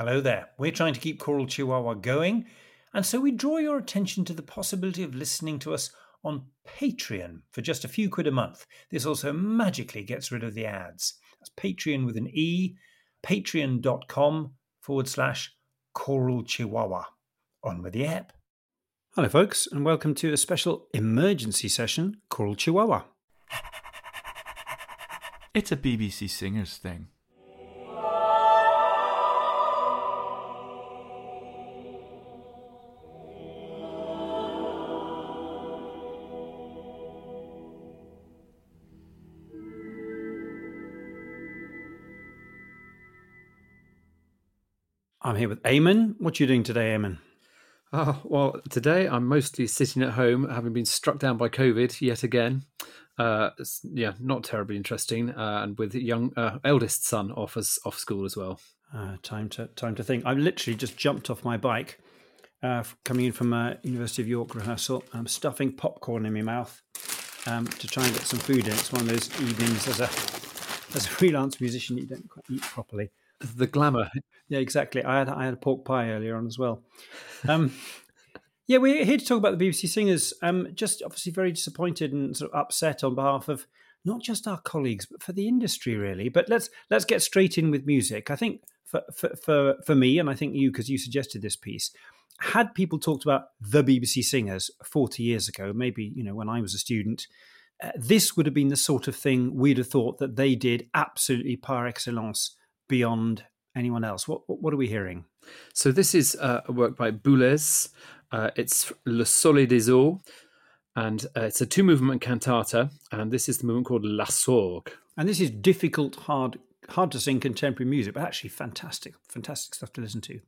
Hello there. We're trying to keep Choral Chihuahua going, and so we draw your attention to the possibility of listening to us on Patreon for just a few quid a month. This also magically gets rid of the ads. That's Patreon with an E, patreon.com forward slash Choral Chihuahua. On with the app. Hello, folks, and welcome to a special emergency session, Choral Chihuahua. It's a BBC Singers thing. I'm here with Eamonn. What are you doing today, Eamonn? Oh, well, today I'm mostly sitting at home, having been struck down by COVID yet again. Uh, yeah, not terribly interesting, uh, and with young uh, eldest son off as off school as well. Uh, time to time to think. I literally just jumped off my bike, uh, coming in from a University of York rehearsal. I'm stuffing popcorn in my mouth um, to try and get some food in. It's one of those evenings as a as a freelance musician you don't quite eat properly. The glamour. Yeah, exactly. I had I had a pork pie earlier on as well. Um, yeah, we're here to talk about the BBC Singers. Um, just obviously very disappointed and sort of upset on behalf of not just our colleagues but for the industry really. But let's let's get straight in with music. I think for for for, for me and I think you because you suggested this piece. Had people talked about the BBC Singers 40 years ago, maybe you know when I was a student, uh, this would have been the sort of thing we'd have thought that they did absolutely par excellence beyond anyone else. What what, are we hearing? So this is uh, a work by Boulez. Uh, it's Le Soleil des Eaux, and uh, it's a two movement cantata, and this is the movement called La Sorgue. And this is difficult, hard hard to sing contemporary music, but actually fantastic, fantastic stuff to listen to.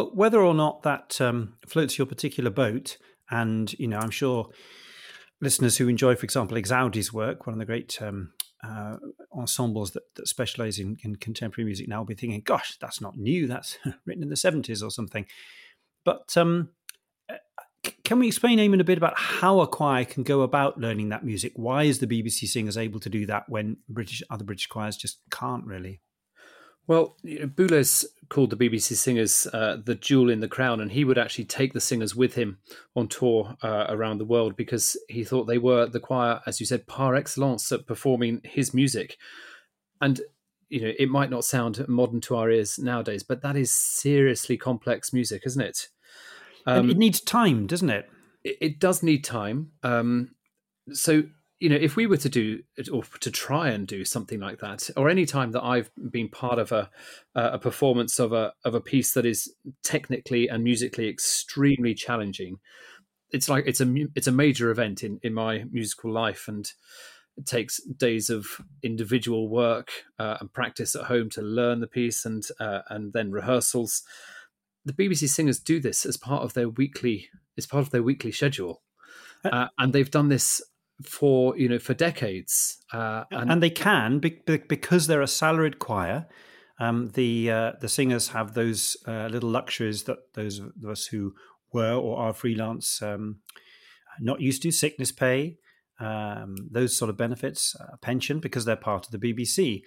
Well, whether or not that um, floats your particular boat, and you know, I'm sure listeners who enjoy, for example, Exaudi's work, one of the great um, uh, ensembles that, that specialize in, in, contemporary music now, will be thinking, "Gosh, that's not new. That's written in the '70s or something." But um, can we explain, Eamonn, a bit about how a choir can go about learning that music? Why is the BBC Singers able to do that when British other British choirs just can't really? Well, Boulez called the BBC Singers uh, the jewel in the crown, and he would actually take the singers with him on tour uh, around the world because he thought they were the choir, as you said, par excellence at performing his music. And you know, it might not sound modern to our ears nowadays, but that is seriously complex music, isn't it? Um, it needs time, doesn't it? It, it does need time. Um, so you know, if we were to do or to try and do something like that, or any time that I've been part of a a performance of a of a piece that is technically and musically extremely challenging, it's like it's a it's a major event in in my musical life, and it takes days of individual work uh, and practice at home to learn the piece, and uh, and then rehearsals. The BBC singers do this as part of their weekly as part of their weekly schedule. Uh, uh and they've done this for you know for decades, uh, and, and, they can because they're a salaried choir. Um, the uh, the singers have those uh, little luxuries that those of us who were or are freelance um, not used to sickness pay, um, those sort of benefits, uh, pension because they're part of the BBC,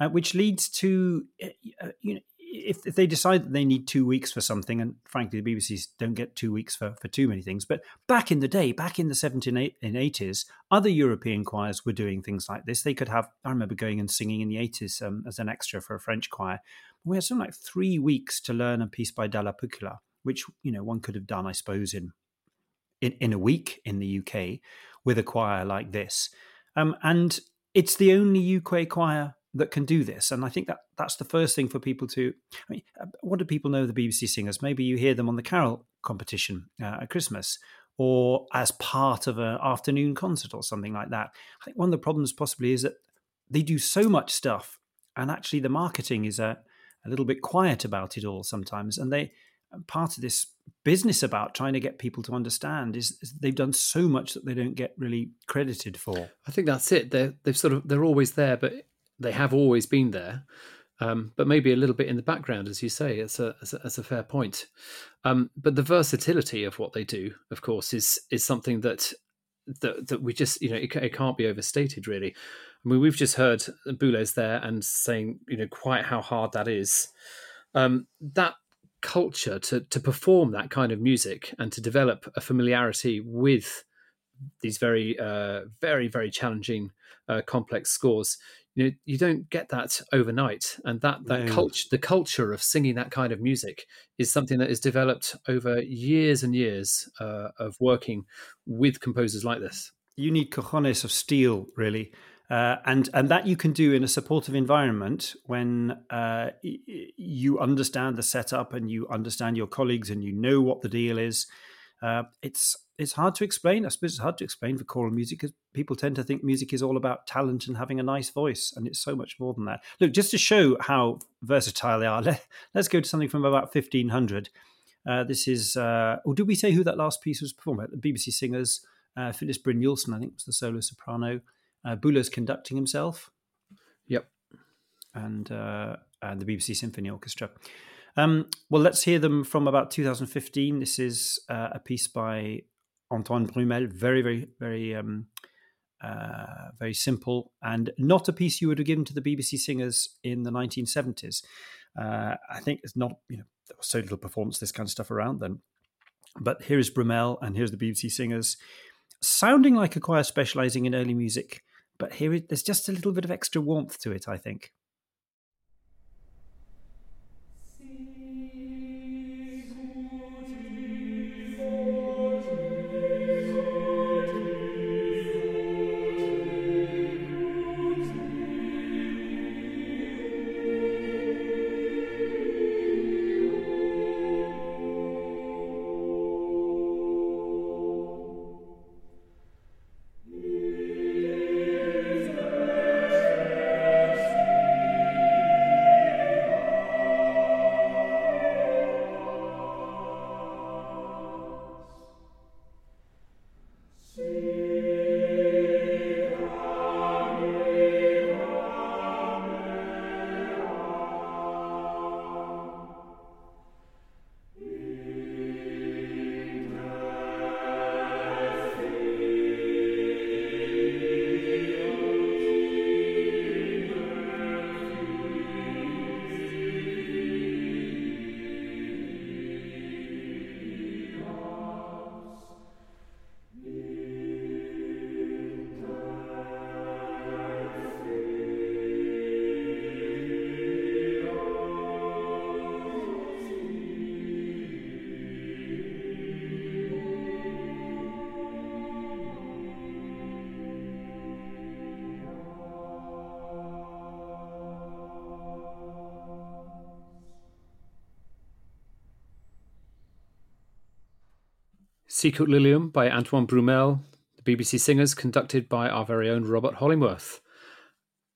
uh, which leads to uh, you know if, if they decide that they need two weeks for something, and frankly, the BBCs don't get two weeks for, for too many things, but back in the day, back in the 1780s, other European choirs were doing things like this. They could have, I remember going and singing in the 80s um, as an extra for a French choir. We had something like three weeks to learn a piece by Dallapiccola, which, you know, one could have done, I suppose, in, in, in a week in the UK with a choir like this. Um, and it's the only UK choir that can do this. And I think that that's the first thing for people to. I mean, uh, what do people know the BBC singers? Maybe you hear them on the carol competition uh, at Christmas or as part of an afternoon concert or something like that. I think one of the problems possibly is that they do so much stuff, and actually the marketing is a, a little bit quiet about it all sometimes. And they part of this business about trying to get people to understand is, is, they've done so much that they don't get really credited for. I think that's it. They're they've sort of they're always there, but they have always been there, um, but maybe a little bit in the background, as you say. It's a, it's a, it's a fair point. Um, but the versatility of what they do, of course, is is something that that, that we just you know it, it can't be overstated really. I mean, we've just heard Boulez there and saying you know quite how hard that is. Um, that culture to to perform that kind of music and to develop a familiarity with these very uh, very very challenging uh, complex scores you know you don't get that overnight. And that that no. culture the culture of singing that kind of music is something that is developed over years and years uh, of working with composers like this. You need cojones of steel really. Uh, and and that you can do in a supportive environment when uh, y- you understand the setup and you understand your colleagues and you know what the deal is uh, it's it's hard to explain. I suppose it's hard to explain for choral music because people tend to think music is all about talent and having a nice voice, and it's so much more than that. Look, just to show how versatile they are, let, us go to something from about 1500. Uh, this is, uh, or did we say who that last piece was performed by? The BBC singers, uh, Phyllis Bryn-Julson, I think was the solo soprano. Uh, conducting himself. Yep. And, uh, and the BBC Symphony Orchestra. Um, well, let's hear them from about 2015. This is uh, a piece by Antoine Brumel. Very, very, very, um, uh, very simple, and not a piece you would have given to the BBC singers in the 1970s. Uh, I think it's not, you know, there was so little performance, this kind of stuff around then. But here is Brumel, and here's the BBC singers, sounding like a choir specialising in early music. But here, it, there's just a little bit of extra warmth to it, I think. Sicut Lilium by Antoine Brumel, the BBC Singers, conducted by our very own Robert Hollingworth.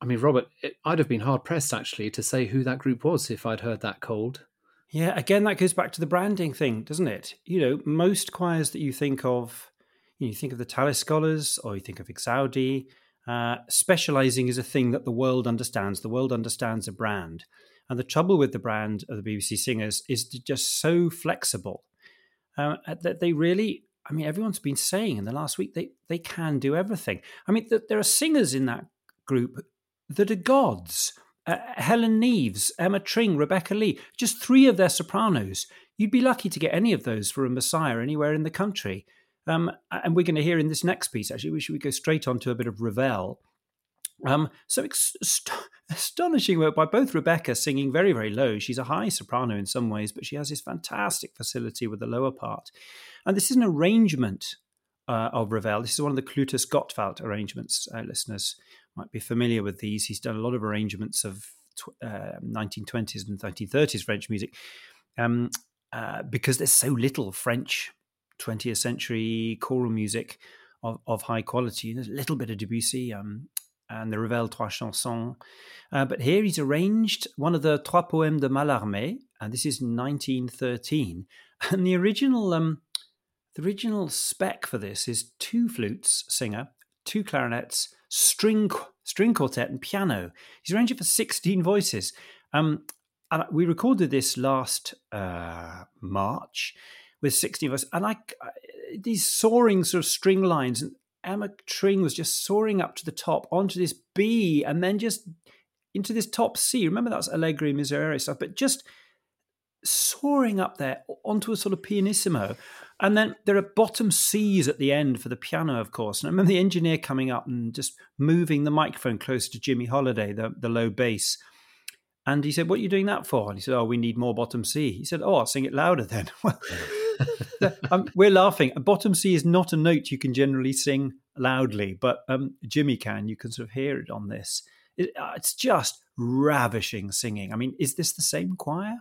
I mean, Robert, it, I'd have been hard pressed actually to say who that group was if I'd heard that cold. Yeah, again, that goes back to the branding thing, doesn't it? You know, most choirs that you think of, you, know, you think of the Tallis Scholars or you think of Exaudi, uh, specializing is a thing that the world understands. The world understands a brand. And the trouble with the brand of the BBC Singers is just so flexible uh, that they really, I mean, everyone's been saying in the last week they, they can do everything. I mean, there are singers in that group that are gods. Uh, Helen Neeves, Emma Tring, Rebecca Lee, just three of their sopranos. You'd be lucky to get any of those for a Messiah anywhere in the country. Um, and we're going to hear in this next piece, actually, we should we go straight on to a bit of Ravel. Um, so ex- st- astonishing work by both Rebecca singing very, very low. She's a high soprano in some ways, but she has this fantastic facility with the lower part. And this is an arrangement uh, of Ravel. This is one of the Clytus Gottwald arrangements. Uh, listeners might be familiar with these. He's done a lot of arrangements of tw- uh, 1920s and 1930s French music um, uh, because there's so little French 20th century choral music of, of high quality. There's a little bit of Debussy um, and the Ravel Trois Chansons. Uh, but here he's arranged one of the Trois Poèmes de Mallarmé, and this is 1913. And the original, um, the original spec for this is two flutes, singer, two clarinets, string string quartet, and piano. He's arranged it for 16 voices. Um, and we recorded this last uh, March with 16 voices, and I, these soaring sort of string lines and Emma Tring was just soaring up to the top onto this B and then just into this top C. Remember that's Allegri Miserere stuff, but just soaring up there onto a sort of pianissimo. And then there are bottom C's at the end for the piano, of course. And I remember the engineer coming up and just moving the microphone closer to Jimmy Holiday, the, the low bass. And he said, What are you doing that for? And he said, Oh, we need more bottom C. He said, Oh, I'll sing it louder then. Well, um, we're laughing. Bottom C is not a note you can generally sing loudly, but um, Jimmy can. You can sort of hear it on this. It, uh, it's just ravishing singing. I mean, is this the same choir?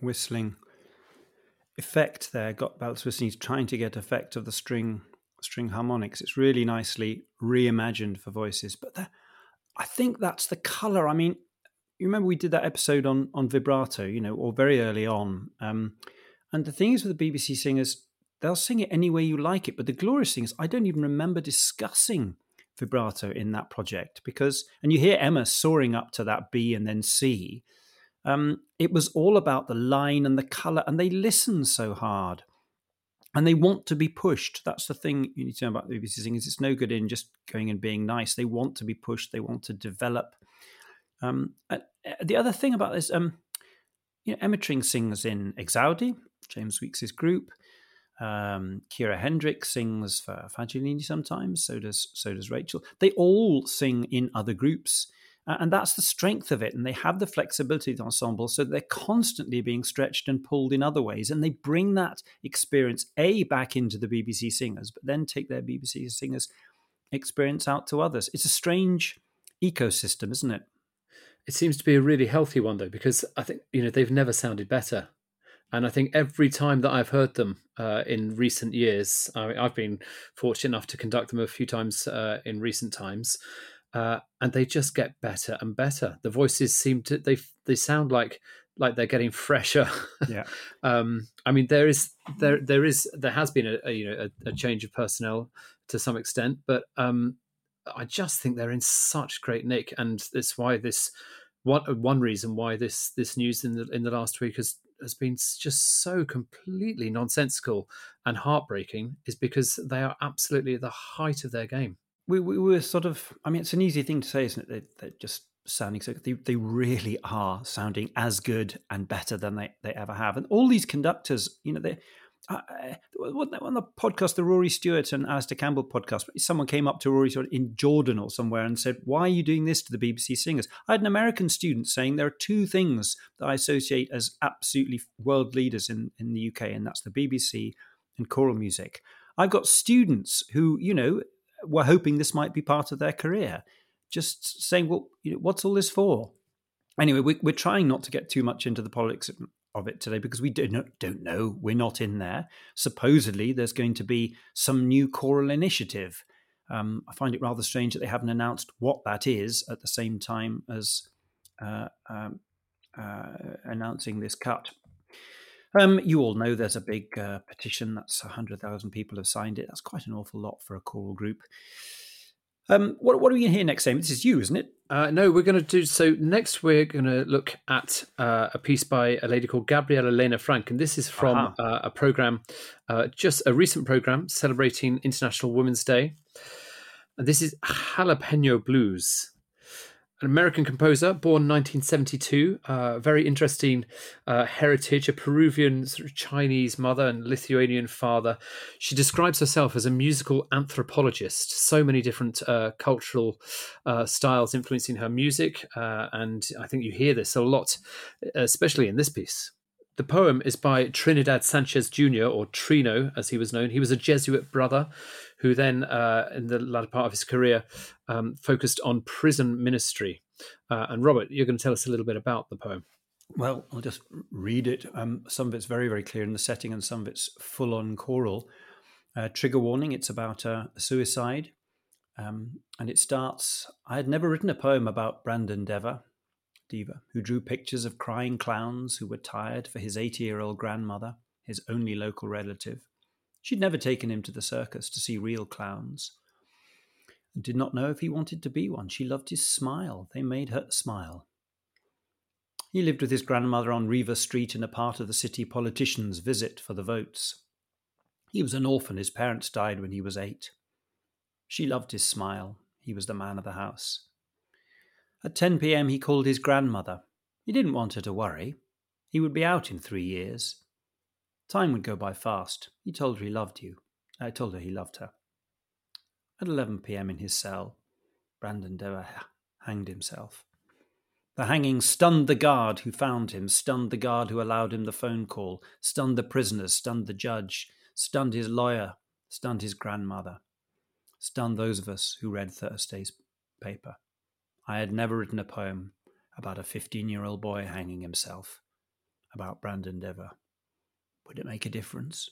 Whistling effect there. Got Balthus whistling. He's trying to get effect of the string string harmonics. It's really nicely reimagined for voices. But the, I think that's the color. I mean, you remember we did that episode on on vibrato, you know, or very early on. Um, and the thing is with the BBC singers, they'll sing it any way you like it. But the glorious thing is, I don't even remember discussing vibrato in that project because, and you hear Emma soaring up to that B and then C. Um, it was all about the line and the color, and they listen so hard and they want to be pushed. That's the thing you need to know about the BBC singers. It's no good in just going and being nice. They want to be pushed. They want to develop. Um, the other thing about this, um, you know, Tring sings in Exaudi, James Weeks's group. Um, Kira Hendrick sings for Fagiolini sometimes. So does so does Rachel. They all sing in other groups, uh, and that's the strength of it. And they have the flexibility of the ensemble, so they're constantly being stretched and pulled in other ways. And they bring that experience a back into the BBC singers, but then take their BBC singers experience out to others. It's a strange ecosystem, isn't it? It seems to be a really healthy one though, because I think you know they've never sounded better. And I think every time that I've heard them uh, in recent years, I have been fortunate enough to conduct them a few times uh, in recent times, uh, and they just get better and better. The voices seem to they they sound like like they're getting fresher. Yeah. um, I mean, there is there there is there has been a, a you know a, a, change of personnel to some extent, but um, I just think they're in such great nick, and that's why this one one reason why this this news in the in the last week has has been just so completely nonsensical and heartbreaking is because they are absolutely at the height of their game. We, we were sort of, I mean, it's an easy thing to say, isn't it? They, are just sounding so, they, they really are sounding as good and better than they, they ever have. And all these conductors, you know, they, uh, on the podcast, the Rory Stewart and Alastair Campbell podcast, someone came up to Rory in Jordan or somewhere and said, Why are you doing this to the BBC singers? I had an American student saying there are two things that I associate as absolutely world leaders in, in the UK, and that's the BBC and choral music. I've got students who, you know, were hoping this might be part of their career, just saying, Well, you know, what's all this for? Anyway, we, we're trying not to get too much into the politics of it today because we don't don't know. We're not in there. Supposedly, there's going to be some new choral initiative. Um, I find it rather strange that they haven't announced what that is at the same time as uh, um, uh, announcing this cut. Um, you all know there's a big uh, petition. That's 100,000 people have signed it. That's quite an awful lot for a choral group. Um, what, what, are we going to hear next, Amy? This is you, isn't it? Uh, no, we're going to do so. Next, we're going to look at uh, a piece by a lady called Gabriela Lena Frank, and this is from uh-huh. uh, a program, uh, just a recent program celebrating International Women's Day. And this is Jalapeno Blues an American composer, born 1972, uh, very interesting uh, heritage, a Peruvian sort of Chinese mother and Lithuanian father. She describes herself as a musical anthropologist, so many different uh, cultural uh, styles influencing her music. Uh, and I think you hear this a lot, especially in this piece. The poem is by Trinidad Sanchez Jr., or Trino, as he was known. He was a Jesuit brother who then, uh, in the latter part of his career, um, focused on prison ministry. Uh, and Robert, you're going to tell us a little bit about the poem. Well, I'll just read it. Um, some of it's very, very clear in the setting, and some of it's full on choral. Uh, trigger warning it's about a suicide. Um, and it starts I had never written a poem about Brandon Deva, Deva, who drew pictures of crying clowns who were tired for his 80 year old grandmother, his only local relative. She'd never taken him to the circus to see real clowns and did not know if he wanted to be one. She loved his smile. They made her smile. He lived with his grandmother on Riva Street in a part of the city politicians visit for the votes. He was an orphan. His parents died when he was eight. She loved his smile. He was the man of the house. At 10 p.m., he called his grandmother. He didn't want her to worry. He would be out in three years. Time would go by fast. He told her he loved you. I told her he loved her. At 11 p.m. in his cell, Brandon Deva hanged himself. The hanging stunned the guard who found him, stunned the guard who allowed him the phone call, stunned the prisoners, stunned the judge, stunned his lawyer, stunned his grandmother, stunned those of us who read Thursday's paper. I had never written a poem about a 15 year old boy hanging himself. about Brandon Dever? Would it make a difference?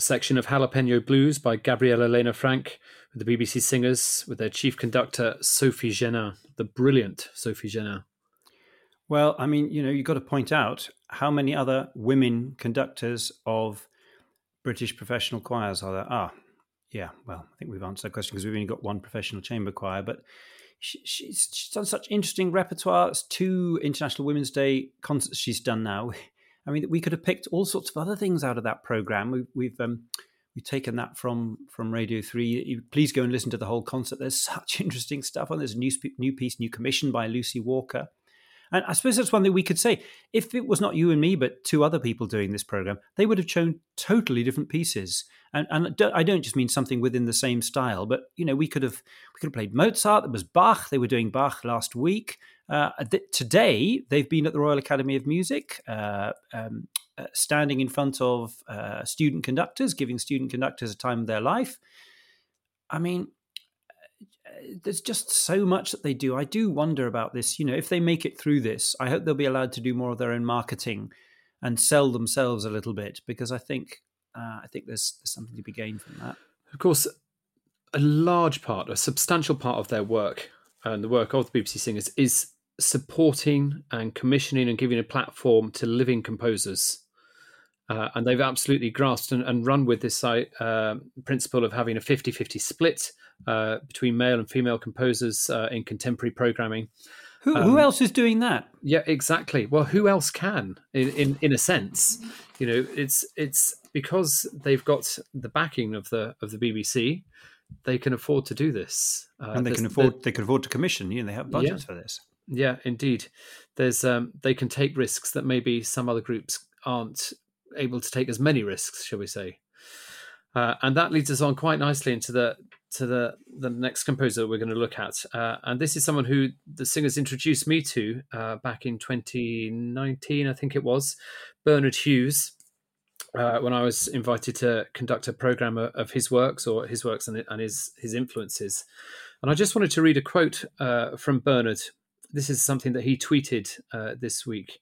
A section of Jalapeno Blues by Gabriela Lena Frank with the BBC Singers with their chief conductor Sofi Jeannin, the brilliant Sofi Jeannin. Well, I mean, you know, you've got to point out how many other women conductors of British professional choirs are there? Ah, yeah, well, I think we've answered that question because we've only got one professional chamber choir, but she, she's, she's done such interesting repertoire. It's two International Women's Day concerts she's done now. I mean, we could have picked all sorts of other things out of that program. We've we've, um, we've taken that from from Radio Three. Please go and listen to the whole concert. There's such interesting stuff on. There's a new new piece, new commission by Lucy Walker. And I suppose that's one thing we could say. If it was not you and me, but two other people doing this program, they would have shown totally different pieces. And, and I don't just mean something within the same style, but you know, we could have we could have played Mozart. There was Bach. They were doing Bach last week. Uh, th- today, they've been at the Royal Academy of Music, uh, um, uh, standing in front of uh, student conductors, giving student conductors a time of their life. I mean, there's just so much that they do. I do wonder about this. You know, if they make it through this, I hope they'll be allowed to do more of their own marketing and sell themselves a little bit because I think uh, I think there's, there's something to be gained from that. Of course, a large part, a substantial part of their work and the work of the BBC Singers is supporting and commissioning and giving a platform to living composers. Uh, and they've absolutely grasped and, and run with this uh, principle of having a 50 50 split uh, between male and female composers uh, in contemporary programming. Who, um, who, else is doing that? Yeah, exactly. Well, who else can, in, in, in a sense? You know, it's it's because they've got the backing of the of the BBC. They can afford to do this, uh, and they can afford they can afford to commission. You know, they have budgets yeah, for this. Yeah, indeed. There's um, they can take risks that maybe some other groups aren't able to take as many risks, shall we say? Uh, and that leads us on quite nicely into the to the the next composer we're going to look at, uh, and this is someone who the singers introduced me to uh, back in 2019, I think it was, Bernard Hughes. Uh, when I was invited to conduct a program of his works or his works and, and his his influences, and I just wanted to read a quote uh, from Bernard. This is something that he tweeted uh, this week.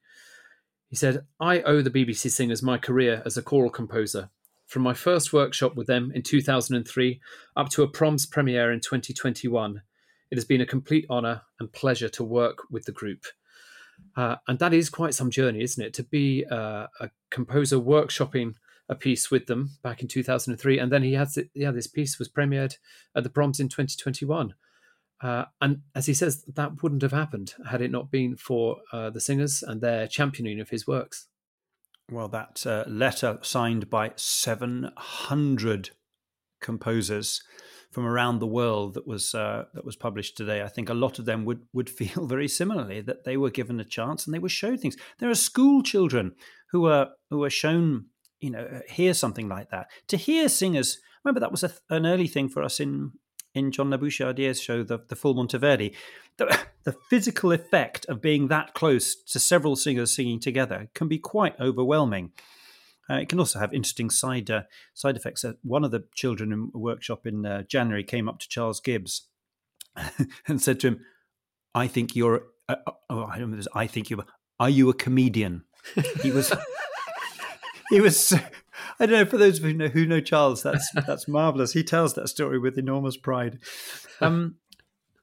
He said, "I owe the BBC Singers my career as a choral composer." from my first workshop with them in 2003 up to a proms premiere in 2021. It has been a complete honour and pleasure to work with the group. Uh, and that is quite some journey, isn't it? To be uh, a composer workshopping a piece with them back in 2003, and then he has yeah this piece was premiered at the Proms in 2021. Uh, and as he says, that wouldn't have happened had it not been for uh, the singers and their championing of his works. Well, that uh, letter signed by 700 composers from around the world that was uh, that was published today. I think a lot of them would would feel very similarly that they were given a chance and they were shown things. There are school children who are who are shown, you know, hear something like that. To hear singers, remember that was a, an early thing for us in in John La Bouchardière's show, the, the Full Monteverdi, the, the physical effect of being that close to several singers singing together can be quite overwhelming. Uh, it can also have interesting side uh, side effects. Uh, one of the children in a workshop in uh, January came up to Charles Gibbs and said to him, "I think you're. Uh, uh, oh, I don't know. I think you. Are you a comedian?" He was. he was I don't know. For those of who know who know Charles, that's that's marvelous. He tells that story with enormous pride. Um,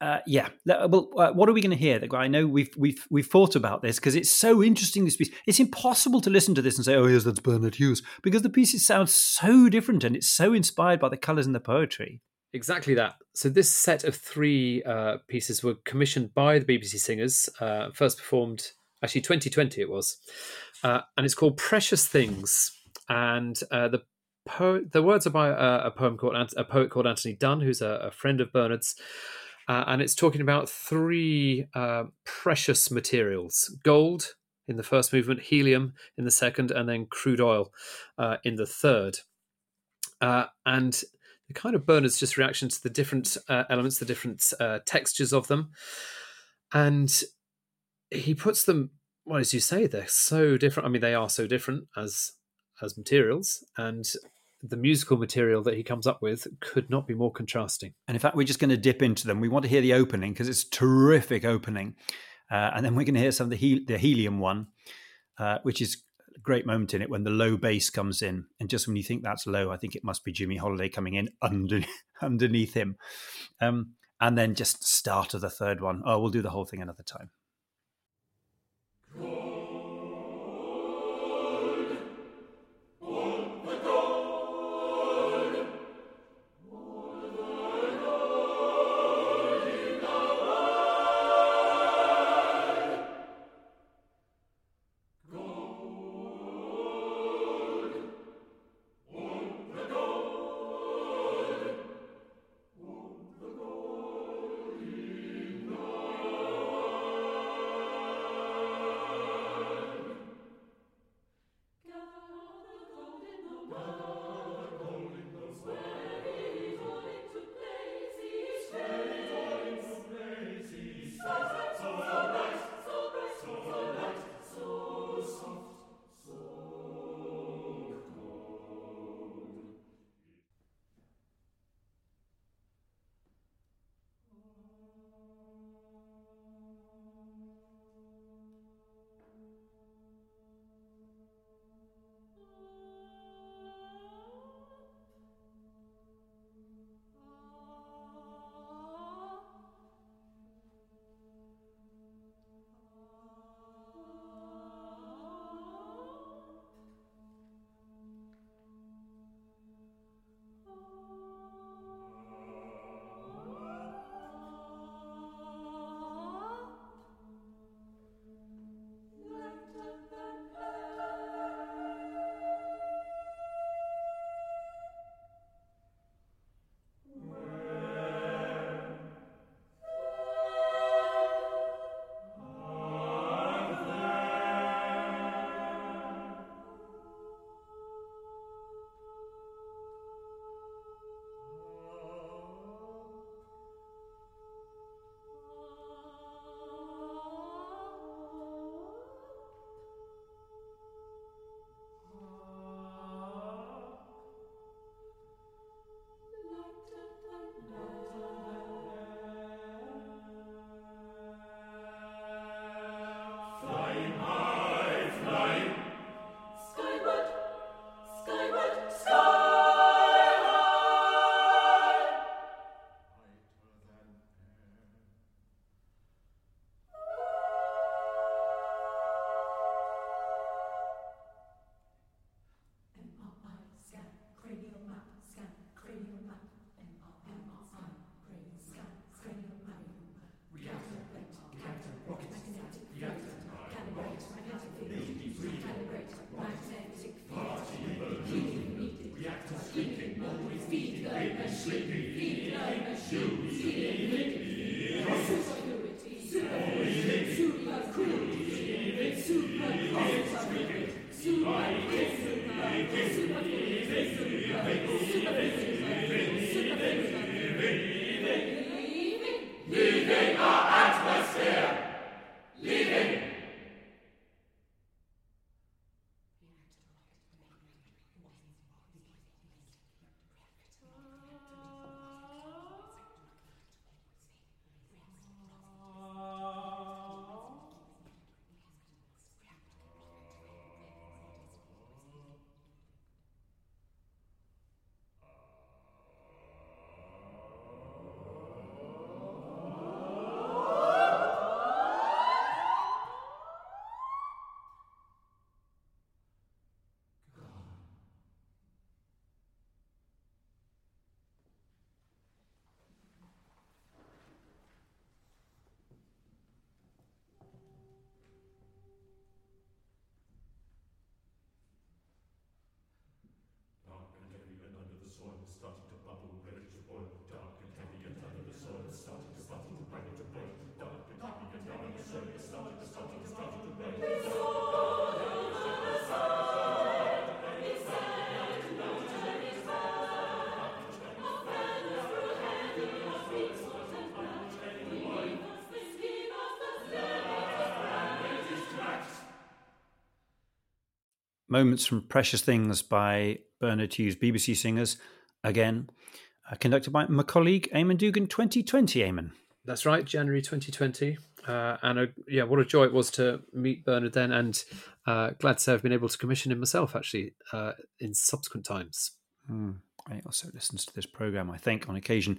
uh, yeah. Well, uh, what are we going to hear? I know we've we've we've thought about this because it's so interesting. This piece. It's impossible to listen to this and say, "Oh, yes, that's Bernard Hughes," because the pieces sound so different and it's so inspired by the colours and the poetry. Exactly that. So this set of three uh, pieces were commissioned by the BBC Singers. Uh, first performed actually 2020 it was, uh, and it's called Precious Things and uh, the po- the words are by a, a poem called a poet called Anthony Dunn, who's a, a friend of Bernard's, uh, and it's talking about three uh, precious materials: gold in the first movement, helium in the second, and then crude oil uh, in the third. Uh, and the kind of Bernard's just reaction to the different uh, elements, the different textures of them, and he puts them well, as you say, they're so different. I mean, they are so different as as materials, and the musical material that he comes up with could not be more contrasting. And in fact, we're just going to dip into them. We want to hear the opening because it's a terrific opening, uh, and then we're going to hear some of the, he- the helium one, uh, which is a great moment in it when the low bass comes in, and just when you think that's low, I think it must be Jimmy Holiday coming in under, underneath him, um, and then just start of the third one. Oh, we'll do the whole thing another time. Moments from Precious Things by Bernard Hughes, BBC Singers, again, uh, conducted by my colleague Eamonn Dougan, 2020, Eamonn. That's right, January 2020. Uh, and a, yeah, what a joy it was to meet Bernard then, and uh, glad to say I've been able to commission him myself actually uh, in subsequent times. Mm. He also listens to this program, I think, on occasion.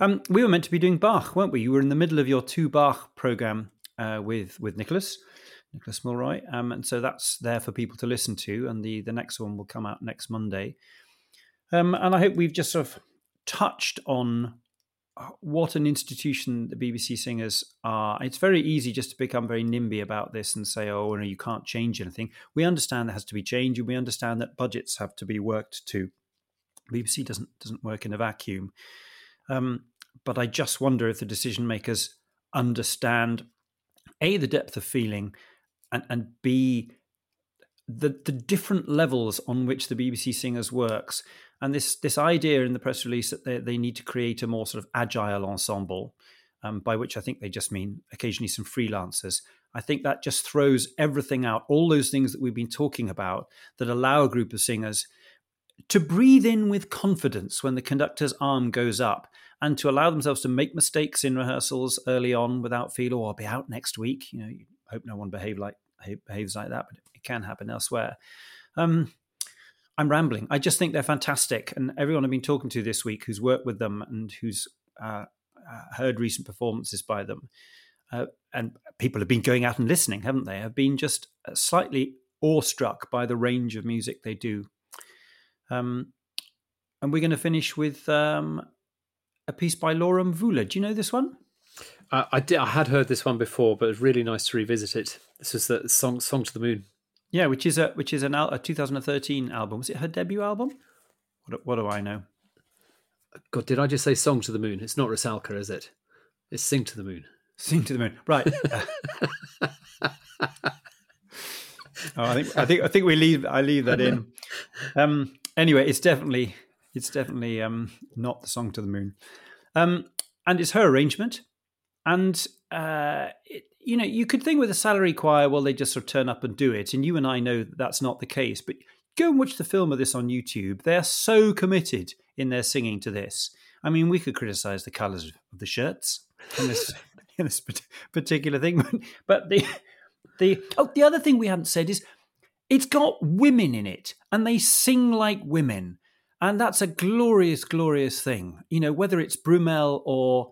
Um, we were meant to be doing Bach, weren't we? You were in the middle of your two Bach program uh, with with Nicholas, Nicholas Mulroy, um, and so that's there for people to listen to. And the the next one will come out next Monday. Um, and I hope we've just sort of touched on what an institution the BBC singers are. It's very easy just to become very NIMBY about this and say, "Oh, no, you can't change anything." We understand there has to be change, and we understand that budgets have to be worked to. BBC doesn't doesn't work in a vacuum. Um, but I just wonder if the decision makers understand a the depth of feeling, and and b the the different levels on which the BBC singers works and this this idea in the press release that they, they need to create a more sort of agile ensemble, um, by which I think they just mean occasionally some freelancers. I think that just throws everything out, all those things that we've been talking about that allow a group of singers to breathe in with confidence when the conductor's arm goes up and to allow themselves to make mistakes in rehearsals early on without feel, oh, I'll be out next week. You know, hope no one behave like behaves like that, but it can happen elsewhere. Um, I'm rambling. I just think they're fantastic, and everyone I've been talking to this week who's worked with them and who's uh, uh, heard recent performances by them, uh, and people have been going out and listening, haven't they? Have been just uh, slightly awestruck by the range of music they do. Um, and we're going to finish with um, a piece by Laura Mvula. Do you know this one? Uh, I did. I had heard this one before, but it's really nice to revisit it. This is the song "Song to the Moon." Yeah, which is a which is an a 2013 album. Was it her debut album? What, what do I know? God, did I just say "Song to the Moon"? It's not Rusalka, is it? It's "Sing to the Moon." Sing to the Moon, right? oh, I think I think I think we leave. I leave that in. Um, anyway, it's definitely it's definitely um, not the song to the moon, um, and it's her arrangement, and uh, it, you know, you could think with a salary choir, well, they just sort of turn up and do it. And you and I know that that's not the case. But go and watch the film of this on YouTube. They're so committed in their singing to this. I mean, we could criticize the colors of the shirts in this, in this particular thing, but the the oh, the other thing we haven't said is it's got women in it, and they sing like women, and that's a glorious, glorious thing. You know, whether it's Brumel or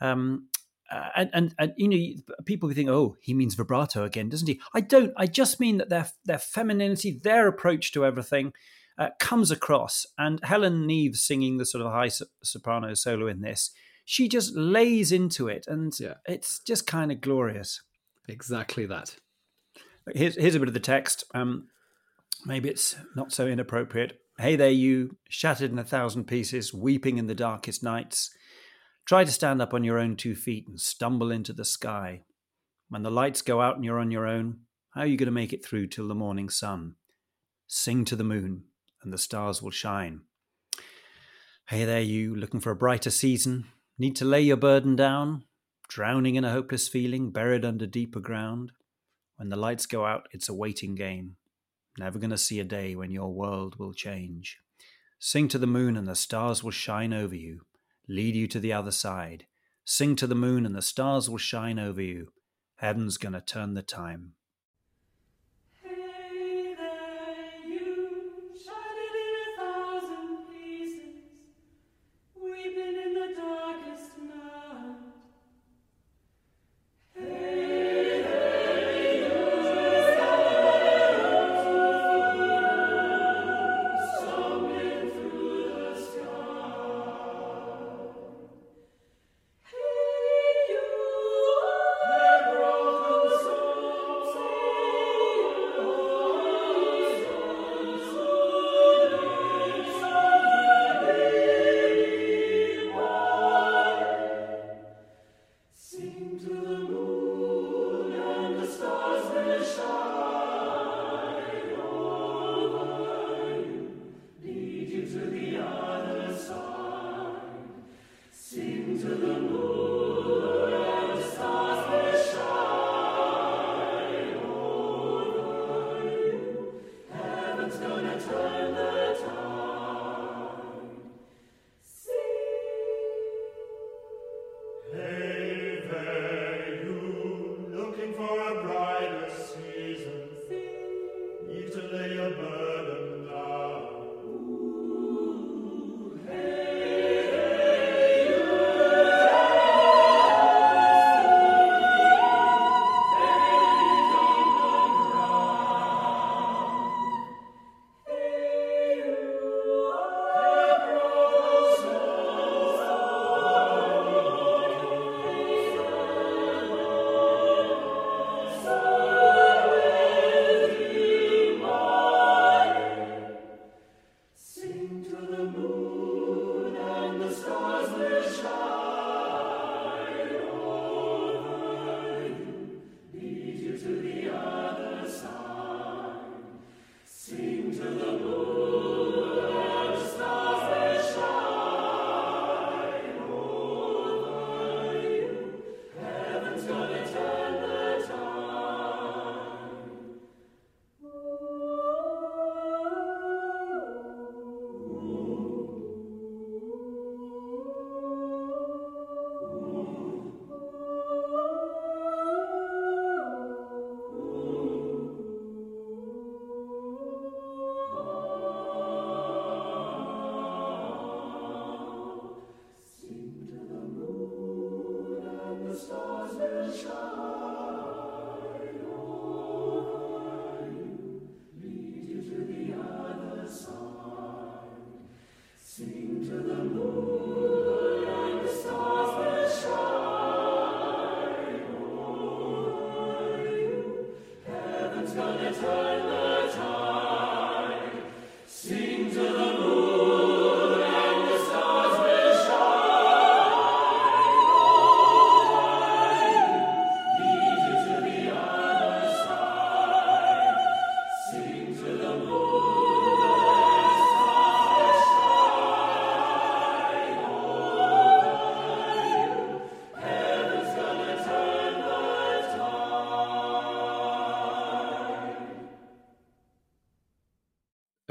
um, uh, and, and, and you know people think oh he means vibrato again doesn't he? I don't. I just mean that their their femininity their approach to everything uh, comes across. And Helen Neeves singing the sort of high soprano solo in this she just lays into it and yeah. it's just kind of glorious. Exactly that. Here's, here's a bit of the text. Um, maybe it's not so inappropriate. Hey there you shattered in a thousand pieces weeping in the darkest nights Try to stand up on your own two feet and stumble into the sky. When the lights go out and you're on your own, how are you going to make it through till the morning sun? Sing to the moon, and the stars will shine. Hey there, you looking for a brighter season? Need to lay your burden down? Drowning in a hopeless feeling, buried under deeper ground? When the lights go out, it's a waiting game. Never going to see a day when your world will change. Sing to the moon, and the stars will shine over you lead you to the other side. Sing to the moon, and the stars will shine over you. Heaven's gonna turn the time.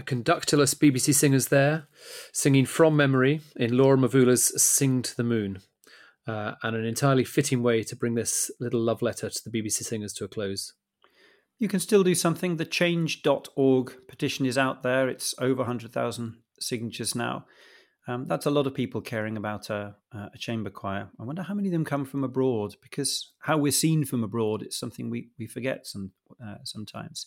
Conductorless BBC singers there, singing from memory in Laura Mvula's Sing to the Moon. Uh, and an entirely fitting way to bring this little love letter to the BBC singers to a close. You can still do something. The change.org petition is out there. It's over 100,000 signatures now. Um, that's a lot of people caring about a, a, chamber choir. I wonder how many of them come from abroad because how we're seen from abroad, it's something we, we forget some, uh, sometimes.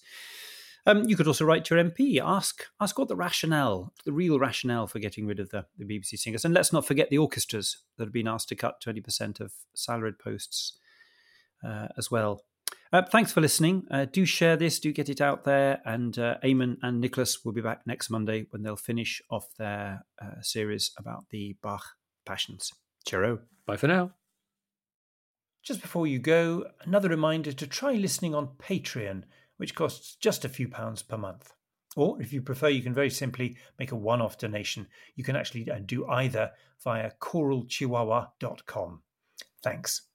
Um, you could also write to your MP, ask ask what the rationale, the real rationale for getting rid of the, the BBC singers. And let's not forget the orchestras that have been asked to cut 20% of salaried posts uh, as well. Uh, thanks for listening. Uh, do share this, do get it out there. And uh, Eamonn and Nicholas will be back next Monday when they'll finish off their uh, series about the Bach Passions. Cheerio. Bye for now. Just before you go, another reminder to try listening on Patreon which costs just a few pounds per month. Or if you prefer, you can very simply make a one off donation. You can actually uh, do either via choralchihuahua.com. Thanks.